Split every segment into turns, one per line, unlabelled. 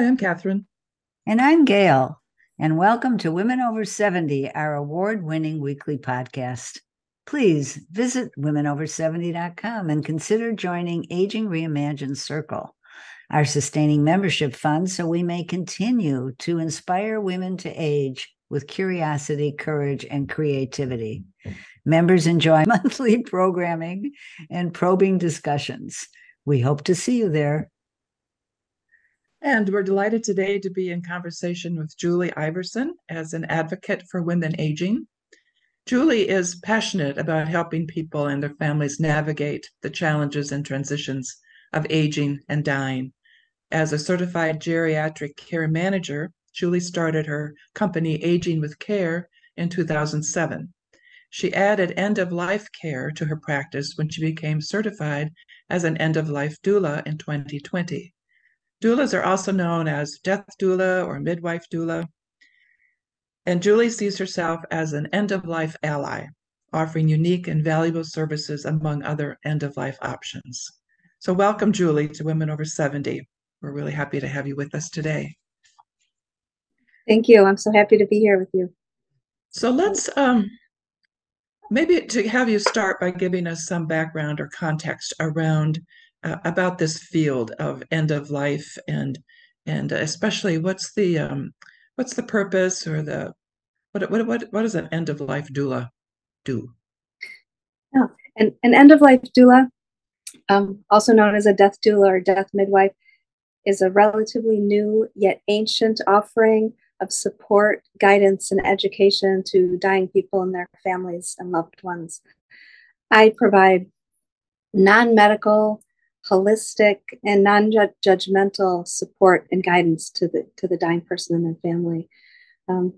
Hi, I'm Catherine.
And I'm Gail. And welcome to Women Over 70, our award winning weekly podcast. Please visit womenover70.com and consider joining Aging Reimagined Circle, our sustaining membership fund, so we may continue to inspire women to age with curiosity, courage, and creativity. Members enjoy monthly programming and probing discussions. We hope to see you there.
And we're delighted today to be in conversation with Julie Iverson as an advocate for women aging. Julie is passionate about helping people and their families navigate the challenges and transitions of aging and dying. As a certified geriatric care manager, Julie started her company Aging with Care in 2007. She added end of life care to her practice when she became certified as an end of life doula in 2020. Doulas are also known as death doula or midwife doula. And Julie sees herself as an end of life ally, offering unique and valuable services among other end of life options. So, welcome, Julie, to Women Over 70. We're really happy to have you with us today.
Thank you. I'm so happy to be here with you.
So, let's um, maybe to have you start by giving us some background or context around uh, about this field of end of life and and especially what's the um, what's the purpose or the what what what what does an end of life doula do?
Yeah, an, an end of life doula, um, also known as a death doula or death midwife, is a relatively new yet ancient offering of support, guidance, and education to dying people and their families and loved ones. I provide non medical holistic and non-judgmental support and guidance to the to the dying person and their family. Um,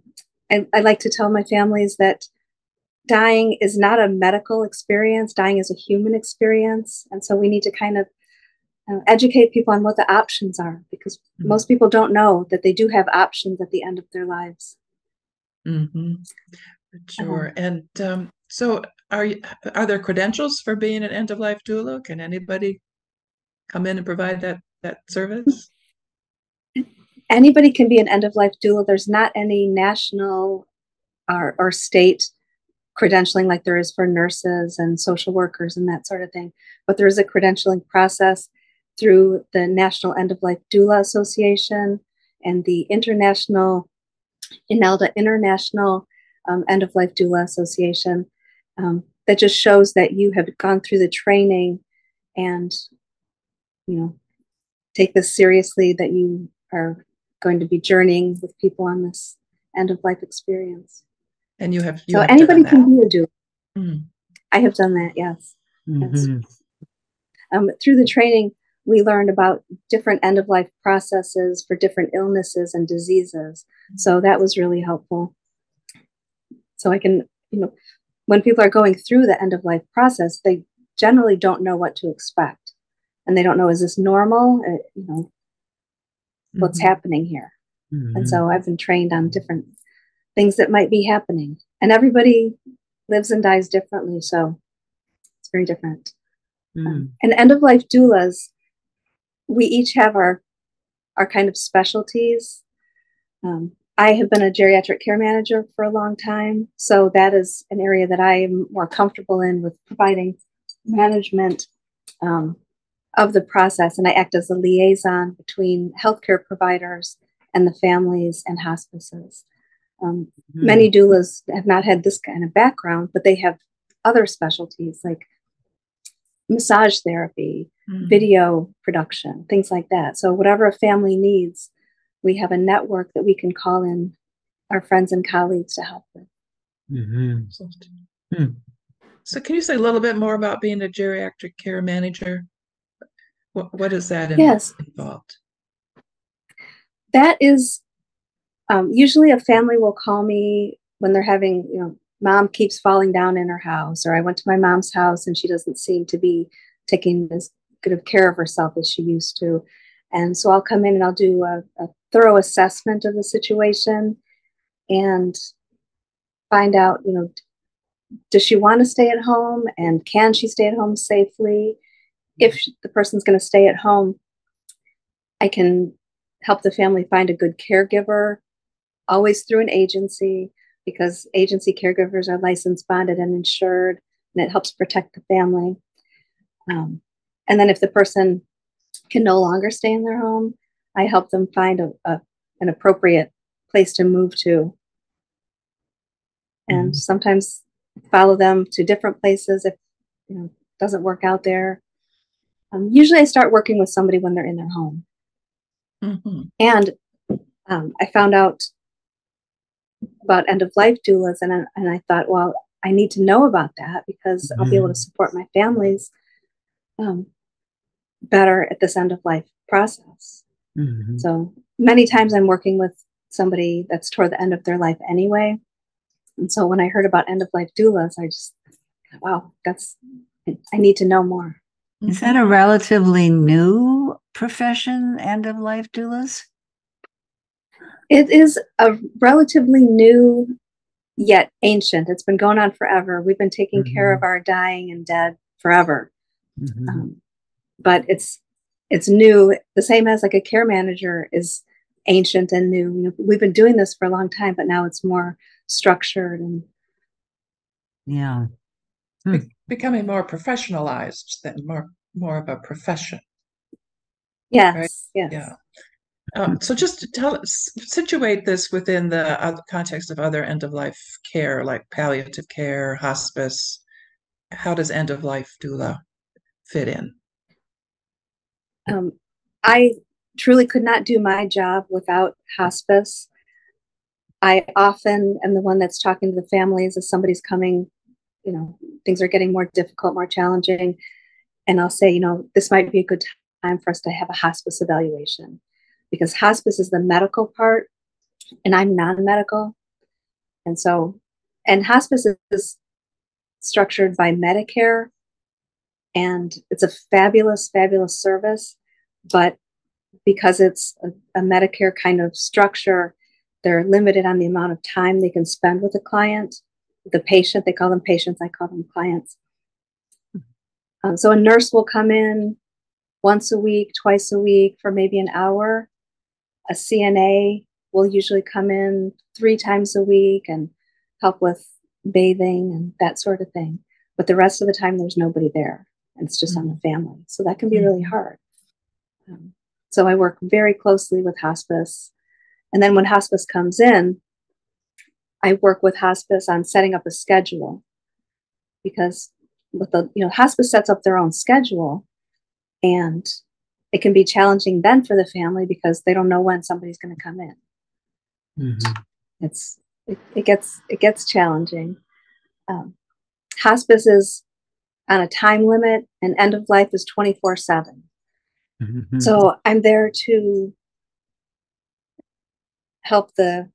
I, I like to tell my families that dying is not a medical experience. Dying is a human experience, and so we need to kind of uh, educate people on what the options are because mm-hmm. most people don't know that they do have options at the end of their lives.
Mm-hmm. Sure. Uh-huh. And um, so, are are there credentials for being an end of life doula? Can anybody come in and provide that that service?
Anybody can be an end of life doula. There's not any national or, or state credentialing like there is for nurses and social workers and that sort of thing. But there is a credentialing process through the National End of Life Doula Association and the International INELDA International um, End of Life Doula Association um, that just shows that you have gone through the training and you know take this seriously that you are going to be journeying with people on this end of life experience.
And you have you
so
have
anybody can be a doula mm-hmm. i have done that yes,
mm-hmm. yes.
Um, through the training we learned about different end of life processes for different illnesses and diseases. So that was really helpful. So i can you know when people are going through the end of life process they generally don't know what to expect and they don't know is this normal uh, you know what's mm-hmm. happening here mm-hmm. and so i've been trained on different things that might be happening and everybody lives and dies differently so it's very different mm. um, and end of life doulas we each have our our kind of specialties um, i have been a geriatric care manager for a long time so that is an area that i am more comfortable in with providing management um, of the process, and I act as a liaison between healthcare providers and the families and hospices. Um, mm-hmm. Many doulas have not had this kind of background, but they have other specialties like massage therapy, mm-hmm. video production, things like that. So, whatever a family needs, we have a network that we can call in our friends and colleagues to help with.
Mm-hmm. Hmm. So, can you say a little bit more about being a geriatric care manager? What, what is that in,
yes.
involved?
That is um, usually a family will call me when they're having, you know, mom keeps falling down in her house, or I went to my mom's house and she doesn't seem to be taking as good of care of herself as she used to. And so I'll come in and I'll do a, a thorough assessment of the situation and find out, you know, does she want to stay at home and can she stay at home safely? If the person's going to stay at home, I can help the family find a good caregiver, always through an agency, because agency caregivers are licensed, bonded, and insured, and it helps protect the family. Um, and then if the person can no longer stay in their home, I help them find a, a an appropriate place to move to. And
Mhm.
sometimes follow them to different places if you know doesn't work out there. Um, usually, I start working with somebody when they're in their home.
Mhm.
And um, I found out about end of life doulas, and I, and I thought, well, I need to know about that because I'll be able to support my families um, better at this end of life process.
Mhm.
So many times I'm working with somebody that's toward the end of their life anyway. And so when I heard about end of life doulas, I just, wow, that's, I need to know more.
Is that a relatively new profession, end of life doulas?
It is a relatively new yet ancient. It's been going on forever. We've been taking care of our dying and dead forever.
Mhm.
Um, but it's it's new, the same as like a care manager is ancient and new. You know, we've been doing this for a long time, but now it's more structured and
Yeah.
Becoming more professionalized than more more of a profession.
yes,
Right.
yes.
Yeah. Um, so just to tell us, situate this within the context of other end of life care, like palliative care, hospice. How does end of life doula fit in?
Um, I truly could not do my job without hospice. I often am the one that's talking to the families as somebody's coming, you know, things are getting more difficult, more challenging. And I'll say, you know, this might be a good time for us to have a hospice evaluation because hospice is the medical part and I'm non medical. And so, and hospice is structured by Medicare and it's a fabulous, fabulous service. But because it's a, a Medicare kind of structure, they're limited on the amount of time they can spend with a client, the patient. They call them patients, I call them clients. Um, so a nurse will come in once a week, twice a week for maybe an hour. A CNA will usually come in three times a week and help with bathing and that sort of thing. But the rest of the time, there's nobody there and it's just on the family. So that can be really hard. Um, so I work very closely with hospice. And then when hospice comes in, I work with hospice on setting up a schedule because with the, you know, hospice sets up their own schedule and it can be challenging then for the family because they don't know when somebody's going to come in.
Mhm.
It's, it, it gets, it gets challenging. Um, hospice is on a time limit and end of life is 24 seven.
Mhm.
So I'm there to help the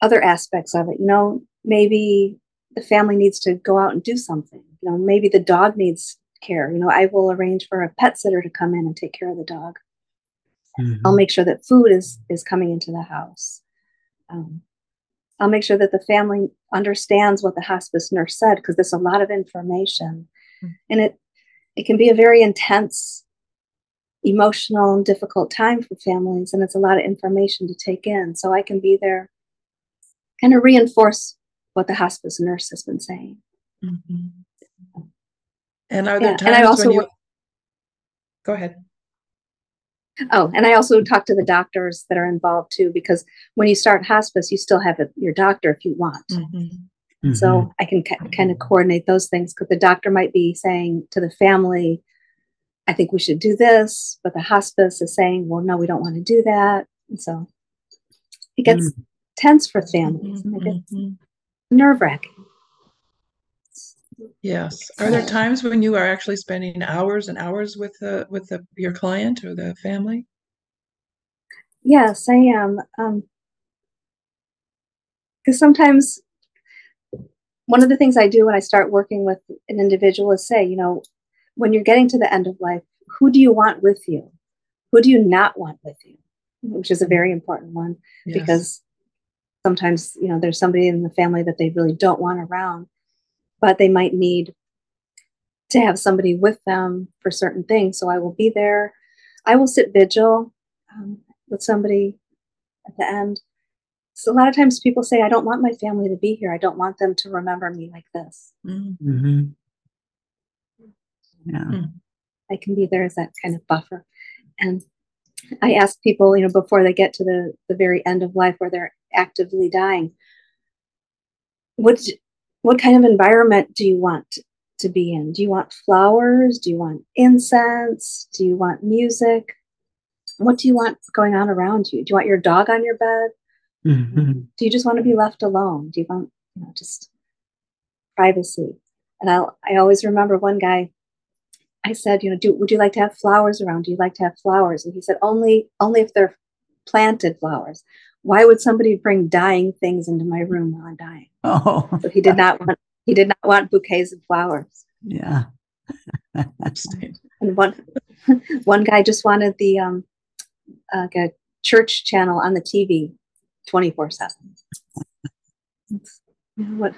other aspects of it. You know, maybe the family needs to go out and do something. You know, maybe the dog needs care. You know, I will arrange for a pet sitter to come in and take care of the dog.
Mhm.
I'll make sure that food is is coming into the house. Um, I'll make sure that the family understands what the hospice nurse said because there's a lot of information,
Mm.
and it it can be a very intense, emotional, and difficult time for families, and it's a lot of information to take in. So I can be there, kind of reinforce what the hospice nurse has been saying.
Mhm. And are there
Yeah,
times
and I also
when you
work-
go ahead?
Oh, and I also talk to the doctors that are involved too, because when you start hospice, you still have a, your doctor if you want.
Mhm.
Mhm.
So I can ki- kind of coordinate those things because the doctor might be saying to the family, I think we should do this, but the hospice is saying, well, no, we don't want to do that. And so it gets
Mm.
Tense for families and it gets
Mhm.
nerve wracking.
Yes. Are there times when you are actually spending hours and hours with the with the your client or the family?
Yes, I am. Um, because sometimes one of the things I do when I start working with an individual is say, you know, when you're getting to the end of life, who do you want with you? Who do you not want with you? Which is a very important one
Yes.
because sometimes, you know, there's somebody in the family that they really don't want around, but they might need to have somebody with them for certain things. So I will be there. I will sit vigil. Um, with somebody at the end. So a lot of times people say, I don't want my family to be here. I don't want them to remember me like this.
Mm.
hmm Yeah.
I can be there as that kind of buffer. And I ask people, you know, before they get to the, the very end of life where they're actively dying, what, what kind of environment do you want to be in? Do you want flowers? Do you want incense? Do you want music? What do you want going on around you? Do you want your dog on your bed?
hmm
Do you just want to be left alone? Do you want, you know, just privacy? And I I always remember one guy. I said, you know, do would you like to have flowers around? Do you like to have flowers? And he said, only only if they're planted flowers. Why would somebody bring dying things into my room while I'm dying?
Oh,
So he did not want he did not want bouquets of flowers.
yeah.
And one one guy just wanted the um uh, like a church channel on the TV, twenty four seven. What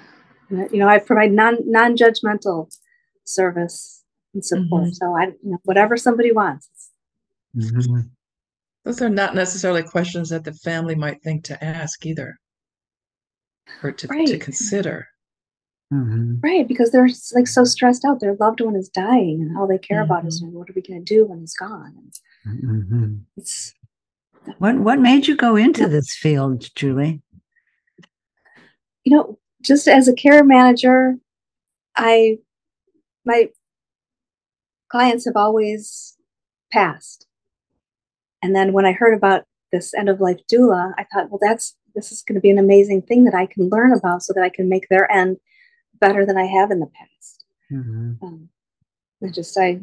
you know, I provide non non judgmental service and support.
Mhm.
So I, you know, whatever somebody wants.
Mhm.
Those are not necessarily questions that the family might think to ask either, or to, to
Right.
consider.
Mhm.
Right, because they're like so stressed out. Their loved one is dying, and all they care about is what are we going to do when he's gone? And
Mhm.
it's
What what made you go into
Yeah.
this field, Julie?
you know, just as a care manager, I my clients have always passed. And then when I heard about this end of life doula, I thought, well, that's this is going to be an amazing thing that I can learn about so that I can make their end better than I have in the past.
Mhm.
Um, I just I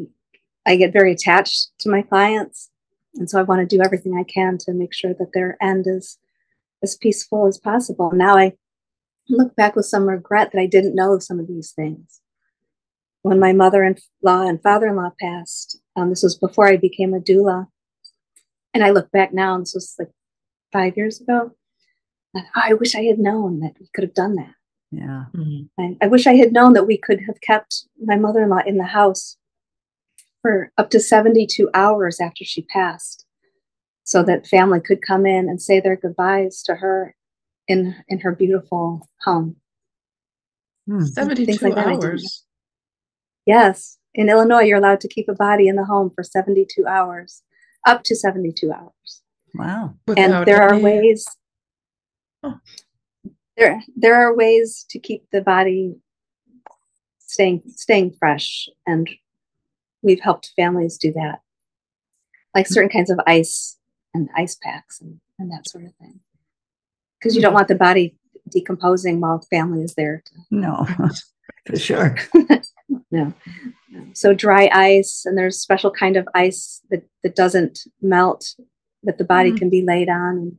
I get very attached to my clients, and so I want to do everything I can to make sure that their end is as peaceful as possible. Now I look back with some regret that I didn't know some of these things. When my mother-in-law and father-in-law passed, um, this was before I became a doula, and I look back now, and this was like five years ago. And, oh, I wish I had known that we could have done that.
Yeah.
I, I wish I had known that we could have kept my mother in law in the house for up to 72 hours after she passed so that family could come in and say their goodbyes to her in in her beautiful home.
Hmm.
72
like that I didn't know.
hours.
Yes, in Illinois, you're allowed to keep a body in the home for 72 hours, up to 72 hours.
Wow.
and
without
there are ways
Oh.
there there are ways to keep the body staying staying fresh and we've helped families do that like hmm. certain kinds of ice and ice packs and, and that sort of thing because you hmm. don't want the body decomposing while family is there to,
No, for sure.
no so dry ice and there's a special kind of ice that that doesn't melt that the body
Mm.
can be laid on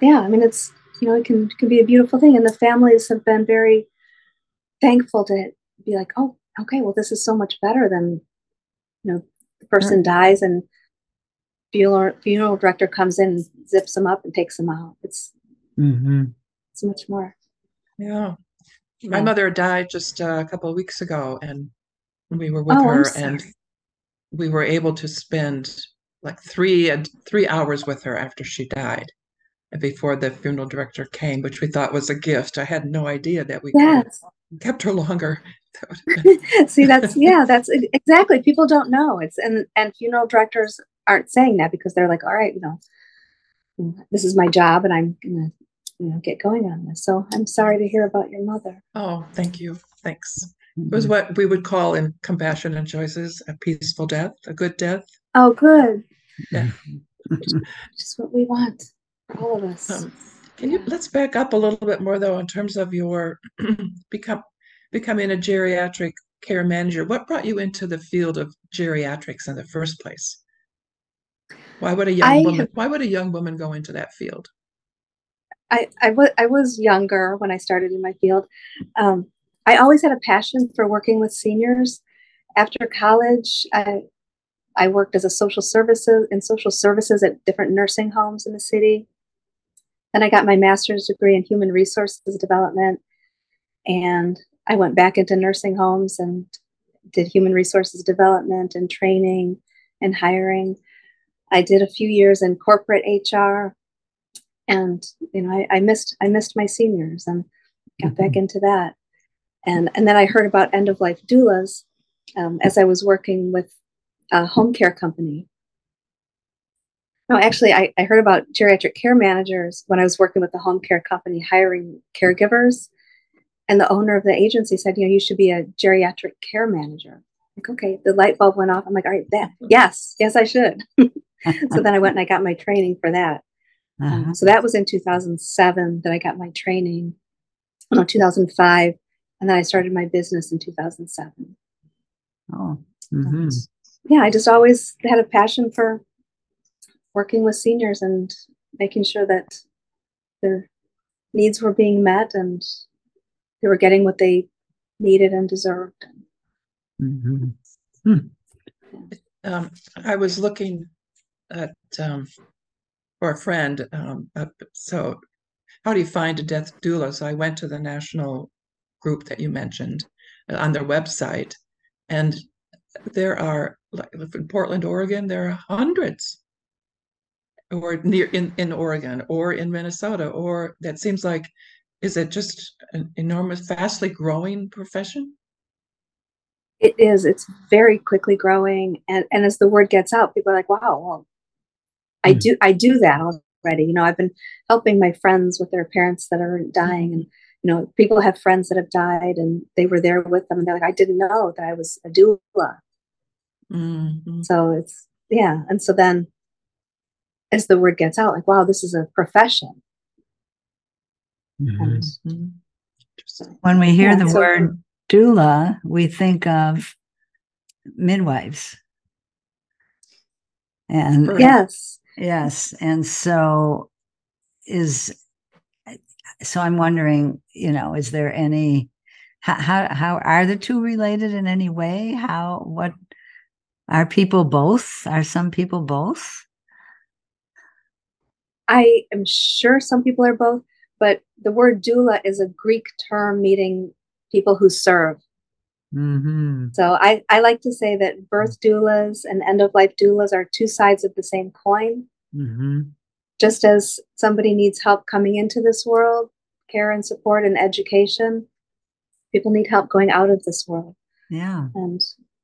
yeah i mean it's you know it can can be a beautiful thing and the families have been very thankful to be like oh okay well this is so much better than you know the person dies and funeral funeral director comes in and zips them up and takes them out it's
hmm
it's much more
Yeah. My
Yeah.
mother died just uh, a couple of weeks ago, and we were with
oh
her, and we were able to spend like three and three hours with her after she died, and before the funeral director came, which we thought was a gift. I had no idea that we
yes
kept her longer. That would have been-
See, that's yeah, that's exactly. People don't know. It's and and funeral directors aren't saying that because they're like, all right, you know, this is my job, and I'm gonna, you know, get going on this. So I'm sorry to hear about your mother.
oh, thank you. Thanks. It was what we would call in compassion and choices a peaceful death, a good death.
Oh, good.
Yeah.
Just what we want for all of us.
Um, can you let's back up a little bit more though in terms of your become becoming a geriatric care manager. What brought you into the field of geriatrics in the first place? Why would a young
I
woman why would a young woman go into that field?
I, I, wa- I was younger when I started in my field. Um, I always had a passion for working with seniors. After college, I, I worked as a social services in social services at different nursing homes in the city. Then I got my master's degree in human resources development, and I went back into nursing homes and did human resources development and training and hiring. I did a few years in corporate HR, and you know, I, I missed I missed my seniors and got back mm-hmm. into that. And and then I heard about end of life doulas um, as I was working with a home care company. No, actually, I, I heard about geriatric care managers when I was working with the home care company hiring caregivers. And the owner of the agency said, you know, you should be a geriatric care manager. Like, okay, the light bulb went off. I'm like, all right, that, yes, yes, I should. so then I went and I got my training for that. Um, uh-huh. Um, so that was in 2007 that I got my training. No, 2005, and then I started my business in 2007.
Oh, mm-hmm.
yeah, I just always had a passion for working with seniors and making sure that their needs were being met and they were getting what they needed and deserved.
Mm-hmm. Hmm.
Um, I was looking at um, for a friend. Um, uh, so, how do you find a death doula? So, I went to the national group that you mentioned uh, on their website, and there are like in Portland, Oregon, there are hundreds or near in, in Oregon or in Minnesota, or that seems like is it just an enormous, fastly growing profession?
It is. It's very quickly growing, and and as the word gets out, people are like, "Wow, well, I hmm. do I do that already." You know, I've been helping my friends with their parents that are dying, and you know, people have friends that have died, and they were there with them, and they're like, "I didn't know that I was a doula."
Mm-hmm.
So it's yeah, and so then as the word gets out, like, wow, this is a profession.
Mm-hmm. And, when we hear yeah, the so word doula, we think of midwives. And
yes,
yes. And so is so I'm wondering, you know, is there any how, how are the two related in any way? How what are people both? Are some people both?
I am sure some people are both, but the word doula is a Greek term meaning people who serve.
Mm-hmm.
So I, I like to say that birth doulas and end of life doulas are two sides of the same coin.
Mm-hmm.
Just as somebody needs help coming into this world, care and support and education, people need help going out of this world.
Yeah.
And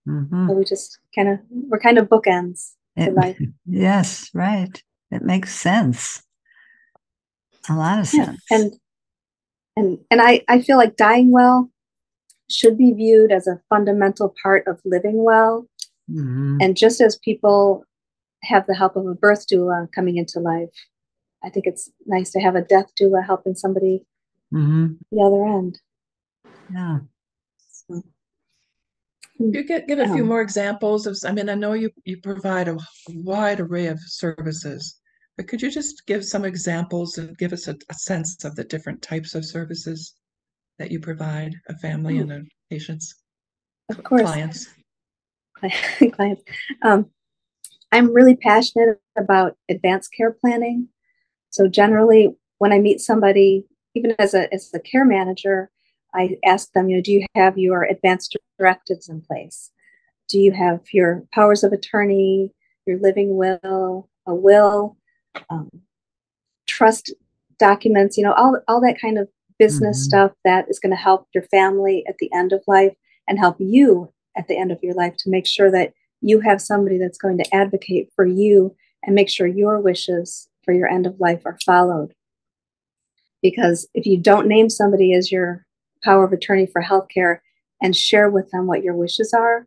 mm-hmm.
so we just kind of, we're kind of bookends it, to life.
Yes, right. It makes sense. A lot of sense.
Yeah, and and and I, I feel like dying well should be viewed as a fundamental part of living well.
Mm-hmm.
And just as people have the help of a birth doula coming into life, I think it's nice to have a death doula helping somebody
mm-hmm.
the other end.
Yeah.
So,
you get give a um, few more examples of i mean i know you you provide a wide array of services but could you just give some examples and give us a, a sense of the different types of services that you provide a family and a patients?
Of course.
Clients.
clients. Um, I'm really passionate about advanced care planning. So generally, when I meet somebody, even as a as a care manager, I ask them, you know, do you have your advanced directives in place? Do you have your powers of attorney, your living will, a will? um, trust documents, you know, all, all that kind of business mm-hmm. stuff that is going to help your family at the end of life and help you at the end of your life to make sure that you have somebody that's going to advocate for you and make sure your wishes for your end of life are followed. Because if you don't name somebody as your power of attorney for healthcare and share with them what your wishes are,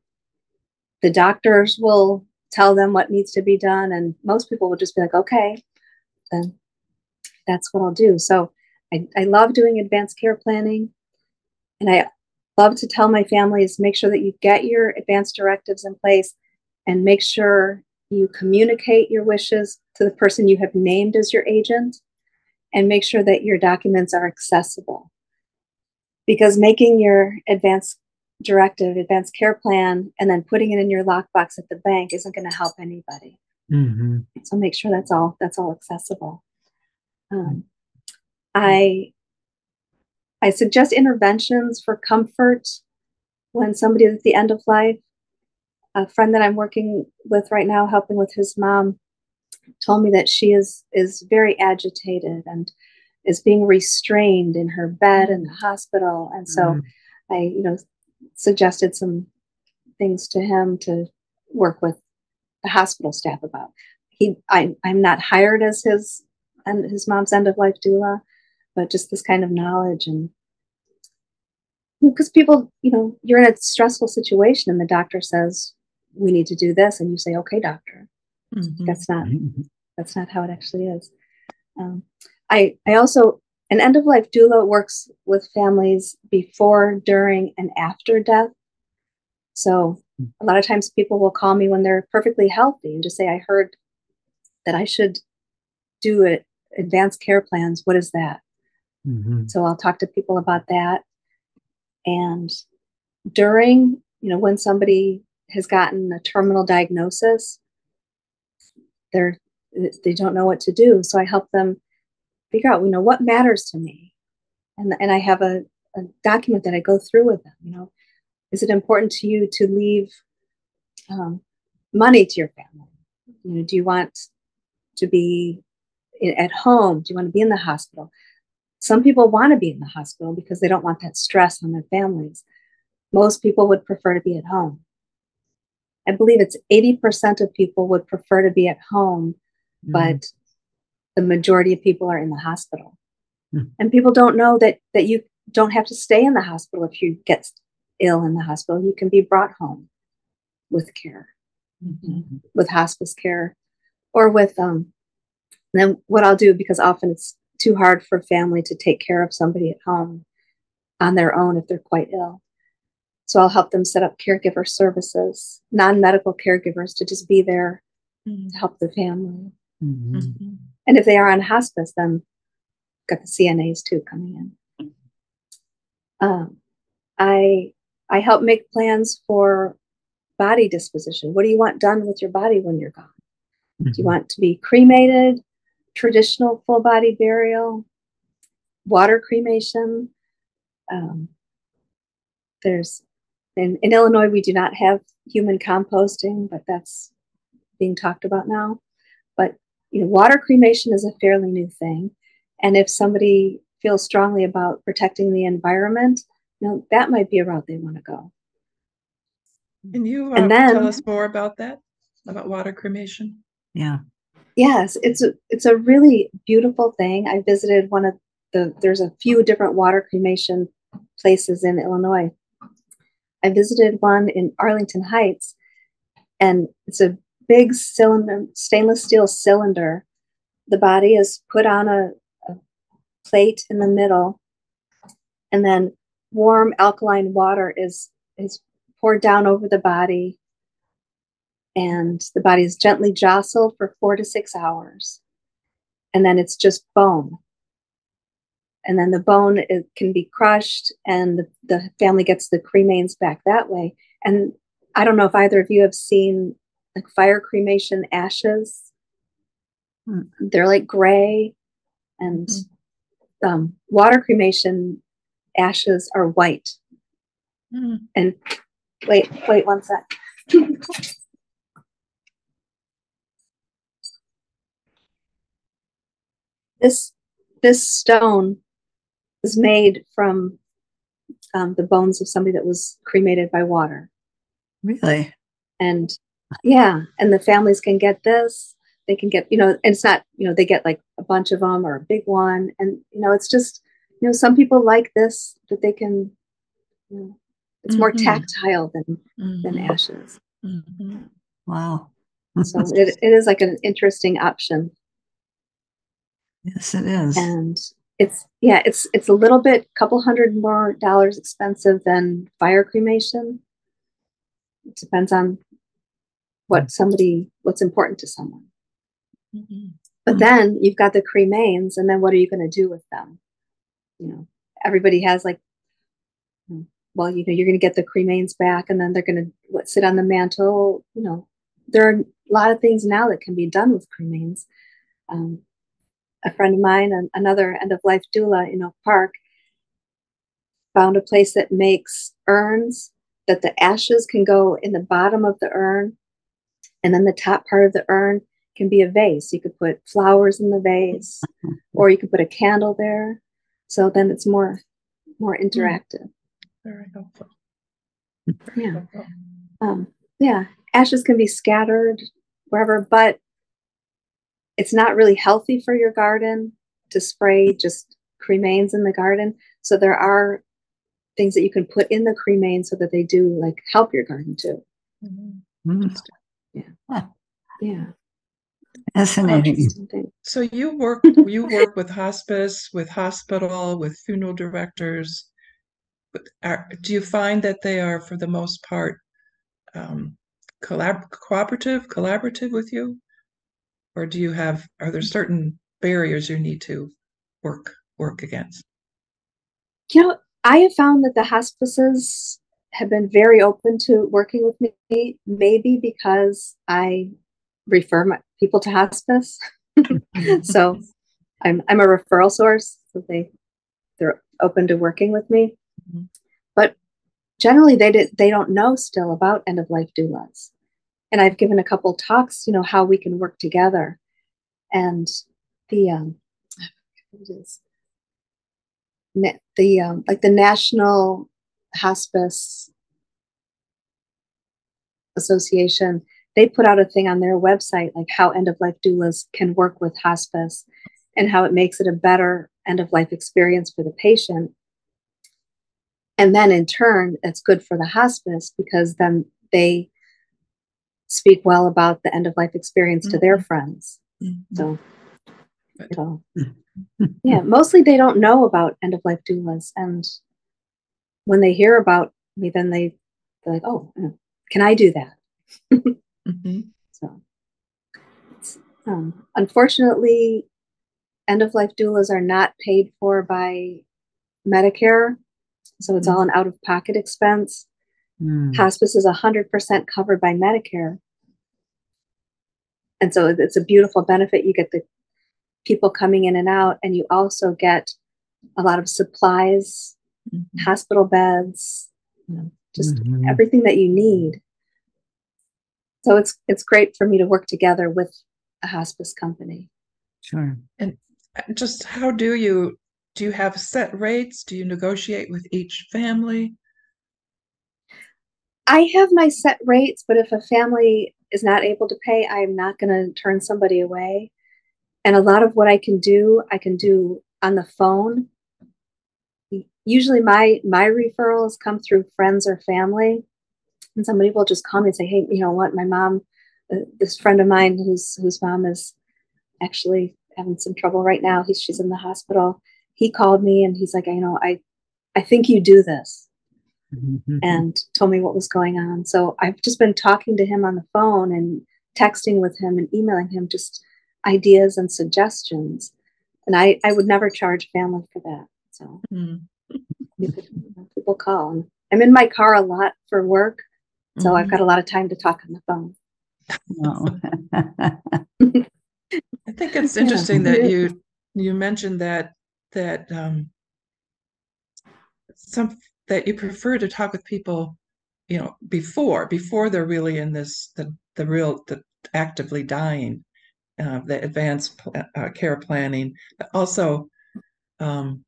the doctors will tell them what needs to be done. And most people will just be like, okay, then that's what I'll do. So I, I love doing advanced care planning. And I love to tell my families make sure that you get your advanced directives in place and make sure you communicate your wishes to the person you have named as your agent and make sure that your documents are accessible. Because making your advanced directive, advanced care plan, and then putting it in your lockbox at the bank isn't going to help anybody.
Mm-hmm.
So make sure that's all that's all accessible. Um, I I suggest interventions for comfort when somebody is at the end of life. A friend that I'm working with right now, helping with his mom, told me that she is is very agitated and is being restrained in her bed in the hospital. And so
Mhm.
I, you know, suggested some things to him to work with the hospital staff about. He, I, I'm not hired as his and his mom's end of life doula, but just this kind of knowledge and because people, you know, you're in a stressful situation and the doctor says we need to do this, and you say, "Okay, doctor."
Mhm.
That's not
Mhm.
that's not how it actually is. Um, I I also an end of life doula works with families before, during, and after death. So a lot of times people will call me when they're perfectly healthy and just say, "I heard that I should do it advanced care plans. What is that?"
Mhm.
So I'll talk to people about that. And during, you know, when somebody has gotten a terminal diagnosis, they're they don't know what to do. So I help them figure out, you know, what matters to me. And and I have a, a document that I go through with them, you know. Is it important to you to leave um, money to your family? You know, do you want to be i- at home? Do you want to be in the hospital? Some people want to be in the hospital because they don't want that stress on their families. Most people would prefer to be at home. I believe it's 80% of people would prefer to be at home, but the majority of people are in the hospital.
Hmm.
And people don't know that that you don't have to stay in the hospital if you get ill in the hospital. You can be brought home with care
Mhm.
with hospice care or with um then what I'll do because often it's too hard for family to take care of somebody at home on their own if they're quite ill. So I'll help them set up caregiver services, non-medical caregivers to just be there
Mhm.
to help the family.
Mhm.
Mhm.
And if they are on hospice, then got the CNAs too coming in. Um, I I help make plans for body disposition. What do you want done with your body when you're gone? Do you want to be cremated, traditional full body burial, water cremation? Um, there's in, in Illinois, we do not have human composting, but that's being talked about now. But you know, water cremation is a fairly new thing, and if somebody feels strongly about protecting the environment, you know, that might be a route they want to go.
Can you
And
uh,
then-
tell us more about that? About water cremation?
Yeah.
Yes, it's a it's a really beautiful thing. I visited one of the there's a few different water cremation places in Illinois. I visited one in Arlington Heights, and it's a big cylinder, stainless steel cylinder. The body is put on a, a plate in the middle, and then warm alkaline water is is poured down over the body and the body is gently jostled for four to six hours. And then it's just bone. And then the bone it can be crushed, and the, the family gets the cremains back that way. And I don't know if either of you have seen like fire cremation ashes.
Hmm.
They're like gray, and um, water cremation ashes are white.
Mhm.
And wait, wait one sec. this this stone is made from um, the bones of somebody that was cremated by water,
Really?
and yeah, and the families can get this. They can get, you know, and it's not, you know, they get like a bunch of them or a big one, and you know, it's just, you know, some people like this that they can, you know, it's more
Mhm.
tactile than than
Mhm.
ashes.
Mhm.
Wow.
So it, it is like an interesting option.
yes, it is.
and it's yeah it's it's a little bit couple hundred more dollars expensive than fire cremation. It depends on what somebody what's important to someone.
Mhm.
but then you've got the cremains and then what are you going to do with them? You know everybody has like well you know you're going to get the cremains back and then they're going to sit on the mantle you know. There are a lot of things now that can be done with cremains. Um, a friend of mine an- another end of life doula in oak park found a place that makes urns that the ashes can go in the bottom of the urn and then the top part of the urn can be a vase. You could put flowers in the vase, or you could put a candle there. So then it's more more interactive.
Very helpful.
Yeah.
helpful.
Um, yeah, ashes can be scattered wherever, but it's not really healthy for your garden to spray just cremains in the garden. So there are things that you can put in the cremains so that they do like help your garden too.
Mhm.
Mm,
Yeah,
Fascinating.
interesting thing.
So you work you work with hospice, with hospital, with funeral directors. Are, do you find that they are, for the most part, um, collab cooperative, collaborative with you, or do you have are there certain barriers you need to work work against?
You know, I have found that the hospices have been very open to working with me, maybe because I refer my people to hospice. so I'm I'm a referral source, so they they're open to working with me.
Mhm.
But generally, they did they don't know still about end of life doulas, and I've given a couple talks, you know, how we can work together, and the um, it is the um, like the National Hospice Association, they put out a thing on their website like how end of life doulas can work with hospice and how it makes it a better end of life experience for the patient. And then in turn, it's good for the hospice because then they speak well about the end of life experience to their friends.
Mhm.
So, you know, yeah, mostly they don't know about end of life doulas, and when they hear about me, then they they're like, "Oh, can I do that?"
Mhm.
So, it's, um, unfortunately, end of life doulas are not paid for by Medicare, so it's all an out of pocket expense.
Mm,
Hospice is 100% covered by Medicare. And so it's a beautiful benefit. You get the people coming in and out, and you also get a lot of supplies,
Mhm.
hospital beds, you know, just
mhm.
everything that you need. So it's it's great for me to work together with a hospice company.
Sure.
And Just how do you do you have set rates? Do you negotiate with each family?
I have my set rates, but if a family is not able to pay, I am not going to turn somebody away. And a lot of what I can do, I can do on the phone. Usually my my referrals come through friends or family. And somebody will just call me and say, "Hey, you know what? My mom, uh, this friend of mine whose whose mom is actually having some trouble right now. He's she's in the hospital. He called me and he's like, "You know, I I think you do this."
Mhm.
and told me what was going on. So I've just been talking to him on the phone and texting with him and emailing him just ideas and suggestions. And I, I would never charge family for that. So
Hmm.
could, people call. And I'm in my car a lot for work. So I've
Mhm.
got a lot of time to talk on the phone.
No.
I think it's
Yeah.
interesting that you you mentioned that that um some that you prefer to talk with people, you know, before before they're really in this the the real the actively dying, uh, the advanced pl- uh, care planning. But Also, um,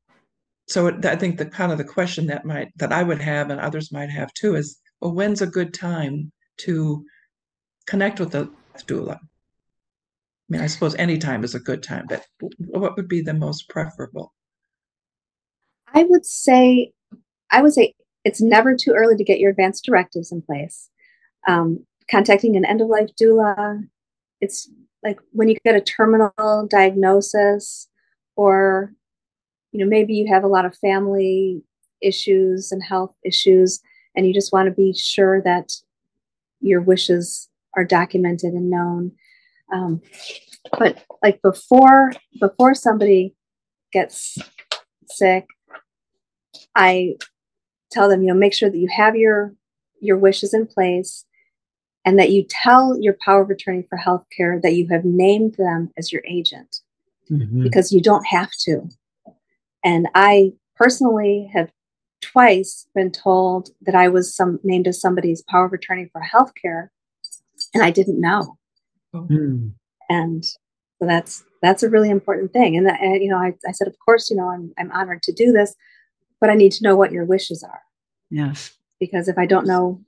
so I think the kind of the question that might that I would have and others might have too is, well, when's a good time to connect with the doula? I mean, I suppose any time is a good time, but what would be the most preferable?
I would say, I would say it's never too early to get your advanced directives in place. Um, contacting an end of life doula, it's like when you get a terminal diagnosis, or you know maybe you have a lot of family issues and health issues, and you just want to be sure that your wishes are documented and known. Um, but like before, before somebody gets sick I tell them, you know, make sure that you have your your wishes in place and that you tell your power of attorney for healthcare that you have named them as your agent
Mhm.
because you don't have to. And I personally have twice been told that I was some named as somebody's power of attorney for healthcare and I didn't know.
Mm.
and so that's that's a really important thing. And, that, and you know, I, I said, of course, you know, I'm I'm honored to do this, but I need to know what your wishes are
Yes.
because if I don't know,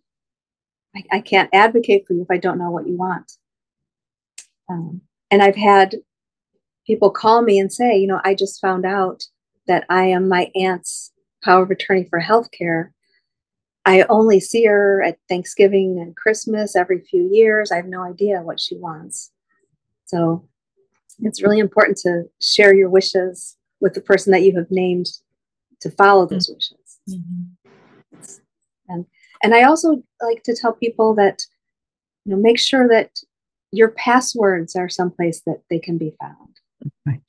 I, I can't advocate for you if I don't know what you want. Um, and I've had people call me and say, you know, I just found out that I am my aunt's power of attorney for healthcare. I only see her at Thanksgiving and Christmas every few years. I have no idea what she wants. So it's really important to share your wishes with the person that you have named to follow those wishes. It's- And and I also like to tell people that you know make sure that your passwords are someplace that they can be found.
Right.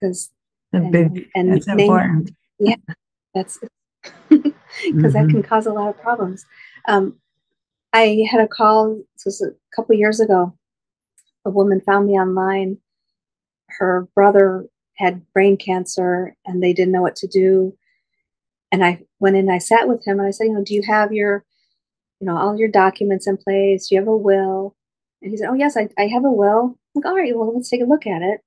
Because and,
big,
and
that's
name-
important.
that's because that
Mhm.
can cause a lot of problems. Um, I had a call this was a couple years ago. A woman found me online. Her brother had brain cancer, and they didn't know what to do. And I went in. I sat with him, and I said, "You know, do you have your, you know, all your documents in place? Do you have a will?" And he said, "Oh yes, I, I have a will." I'm like, "All right, well, let's take a look at it."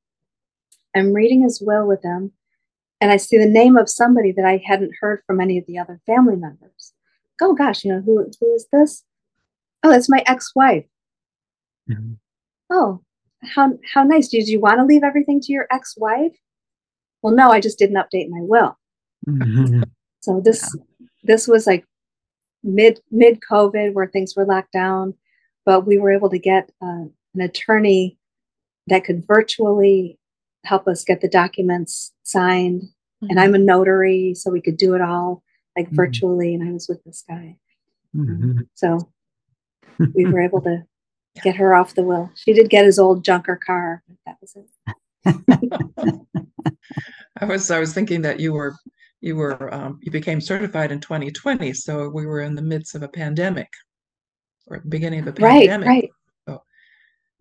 I'm reading his will with him and I see the name of somebody that I hadn't heard from any of the other family members. Oh gosh, you know who who is this? Oh, that's my ex-wife.
Mhm.
Oh, how how nice. Did you want to leave everything to your ex-wife? Well, no, I just didn't update my will.
Mhm.
So this this was like mid mid COVID where things were locked down, but we were able to get uh, an attorney that could virtually help us get the documents signed and I'm a notary, so we could do it all like
Mhm.
virtually. And I was with this guy,
Mhm.
so we were able to get her off the will. She did get his old junker car. That was it.
I was I was thinking that you were you were um, you became certified in 2020, so we were in the midst of a pandemic or the beginning of a
Right,
pandemic.
right.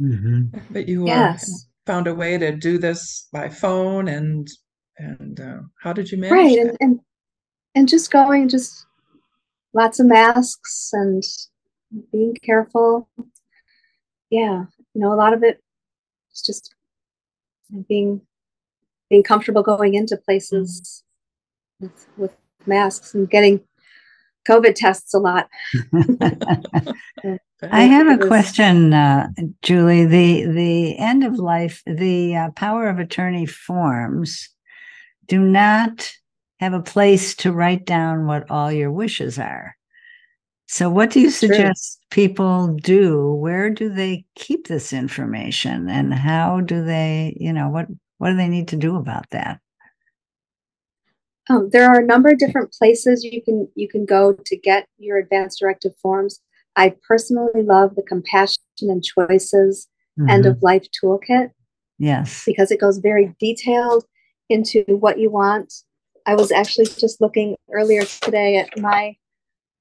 Mhm.
But you uh,
Yes,
found a way to do this by phone and and uh, how did you manage
right.
that?
And, and and just going, just lots of masks and being careful. Yeah, you know, a lot of it is just being being comfortable going into places with with masks and getting COVID tests a lot.
I have a question, uh, Julie. The the end of life, the uh, power of attorney forms do not have a place to write down what all your wishes are. So, what do you
True.
suggest people do? Where do they keep this information, and how do they, you know, what what do they need to do about that?
Um, there are a number of different places you can you can go to get your advanced directive forms. I personally love the Compassion and Choices End
Mhm.
of Life Toolkit
yes.
because it goes very detailed into what you want. I was actually just looking earlier today at my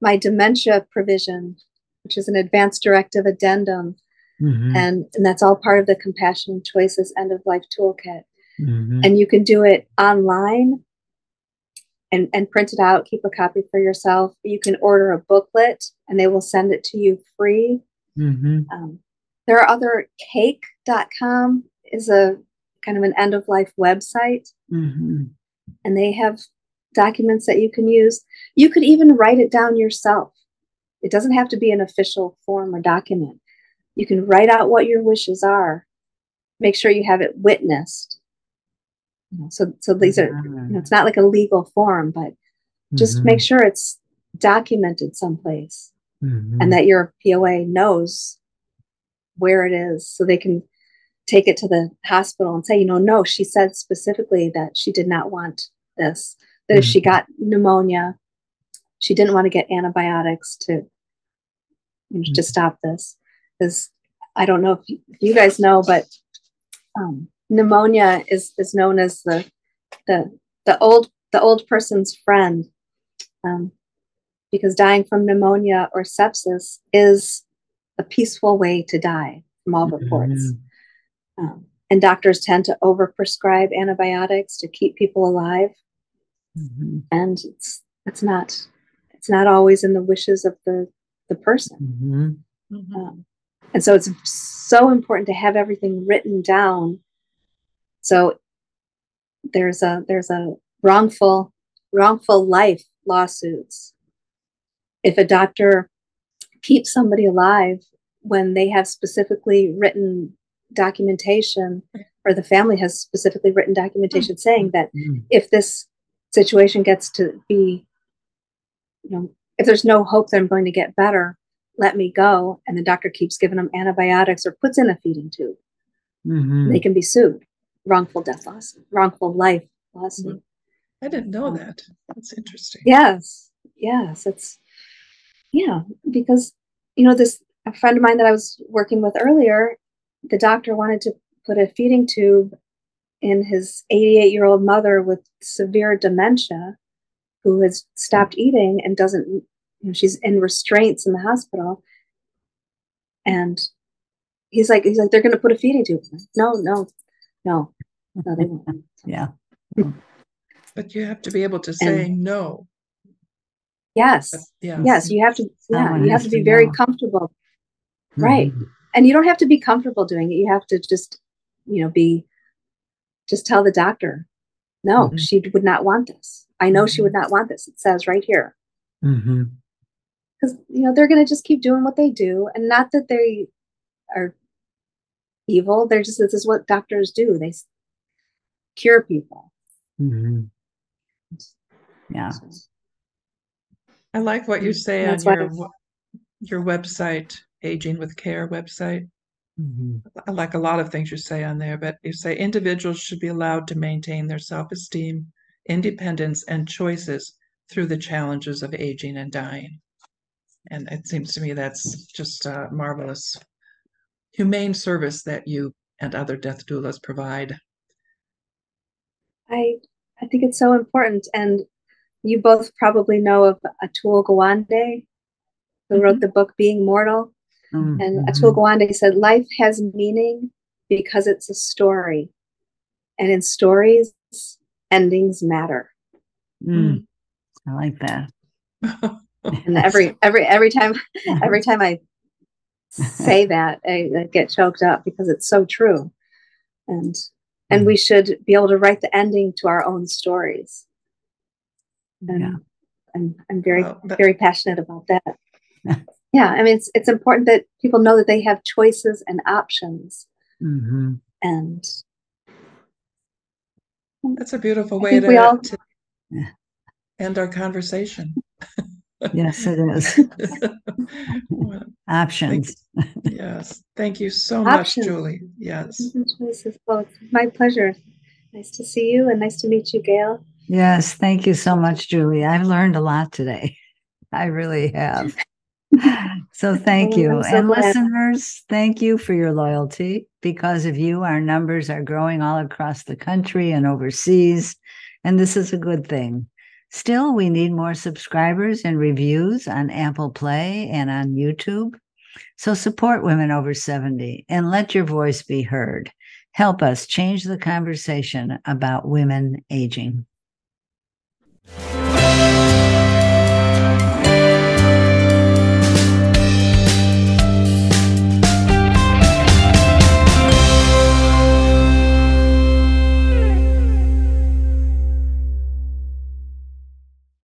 my dementia provision, which is an advanced directive addendum,
Mhm.
and, and that's all part of the Compassion and Choices End of Life Toolkit.
Mhm.
and you can do it online and, and print it out, keep a copy for yourself. You can order a booklet and they will send it to you free.
Mhm.
Um, there are other cake.com is a kind of an end of life website
Mhm.
and they have documents that you can use. You could even write it down yourself. It doesn't have to be an official form or document. You can write out what your wishes are. Make sure you have it witnessed. You know, So, so these are you know, it's not like a legal form, but just
Mhm.
make sure it's documented someplace
Mhm.
and that your POA knows where it is so they can take it to the hospital and say, you know, no, she said specifically that she did not want this, that if she got pneumonia, she didn't want to get antibiotics to, you know, to
Mhm.
stop this. Because I don't know if you, if you guys know, but um, pneumonia is, is known as the, the, the old, the old person's friend. Um, because dying from pneumonia or sepsis is a peaceful way to die from all reports.
Mhm.
Um, and doctors tend to overprescribe antibiotics to keep people alive,
Mhm.
and it's it's not it's not always in the wishes of the the person.
Mhm.
Mhm.
Um, And so it's so important to have everything written down. So there's a there's a wrongful wrongful life lawsuits. If a doctor keeps somebody alive when they have specifically written documentation or the family has specifically written documentation mm-hmm. saying that mm-hmm. if this situation gets to be you know if there's no hope that i'm going to get better let me go. And the doctor keeps giving them antibiotics or puts in a feeding tube. Mm-hmm. they can be sued. Wrongful death loss wrongful life lawsuit
mm-hmm. i didn't know that. That's interesting.
Yes. Yes. It's yeah because you know this a friend of mine that i was working with earlier the doctor wanted to put a feeding tube in his 88 year old mother with severe dementia who has stopped eating and doesn't you know, she's in restraints in the hospital. And he's like he's like they're going to put a feeding tube no no no. No they won't.
Yeah.
But you have to be able to say and, no.
Yes. Yeah. yes you have to yeah you have to be very know. comfortable. Mm-hmm. right. And you don't have to be comfortable doing it. You have to just you know be just tell the doctor no mm-hmm. she would not want this i know mm-hmm. she would not want this it says right here because mm-hmm. you know they're going to just keep doing what they do and not that they are evil they're just this is what doctors do they cure people
mm-hmm. yeah
i like what you say on your your website aging with care website Mm-hmm. I like a lot of things you say on there, but you say individuals should be allowed to maintain their self esteem, independence, and choices through the challenges of aging and dying. And it seems to me that's just a marvelous, humane service that you and other death doulas provide.
I I think it's so important, and you both probably know of Atul Gawande, who mm-hmm. wrote the book Being Mortal. Mm-hmm. And Atul Gawande said, Life has meaning because it's a story. And in stories, endings matter.
Mm. I like that.
and every every every time every time I say that, I, I, get choked up because it's so true. And and mm. we should be able to write the ending to our own stories. And yeah. I'm I'm very well, very passionate about that. yeah i mean it's, it's important that people know that they have choices and options. Mm-hmm. and
that's a beautiful way to, all, to end our conversation.
Yes it is. Well, options.
Thank, yes. Thank you so options. much julie. Yes.
Choices. Well it's my pleasure. Nice to see you and nice to meet you gail.
Yes thank you so much julie. I've learned a lot today. I really have so thank oh, you. So and glad. listeners, thank you for your loyalty. Because of you, our numbers are growing all across the country and overseas. And this is a good thing. Still, we need more subscribers and reviews on Apple Play and on YouTube. So support women over 70 and let your voice be heard. Help us change the conversation about women aging.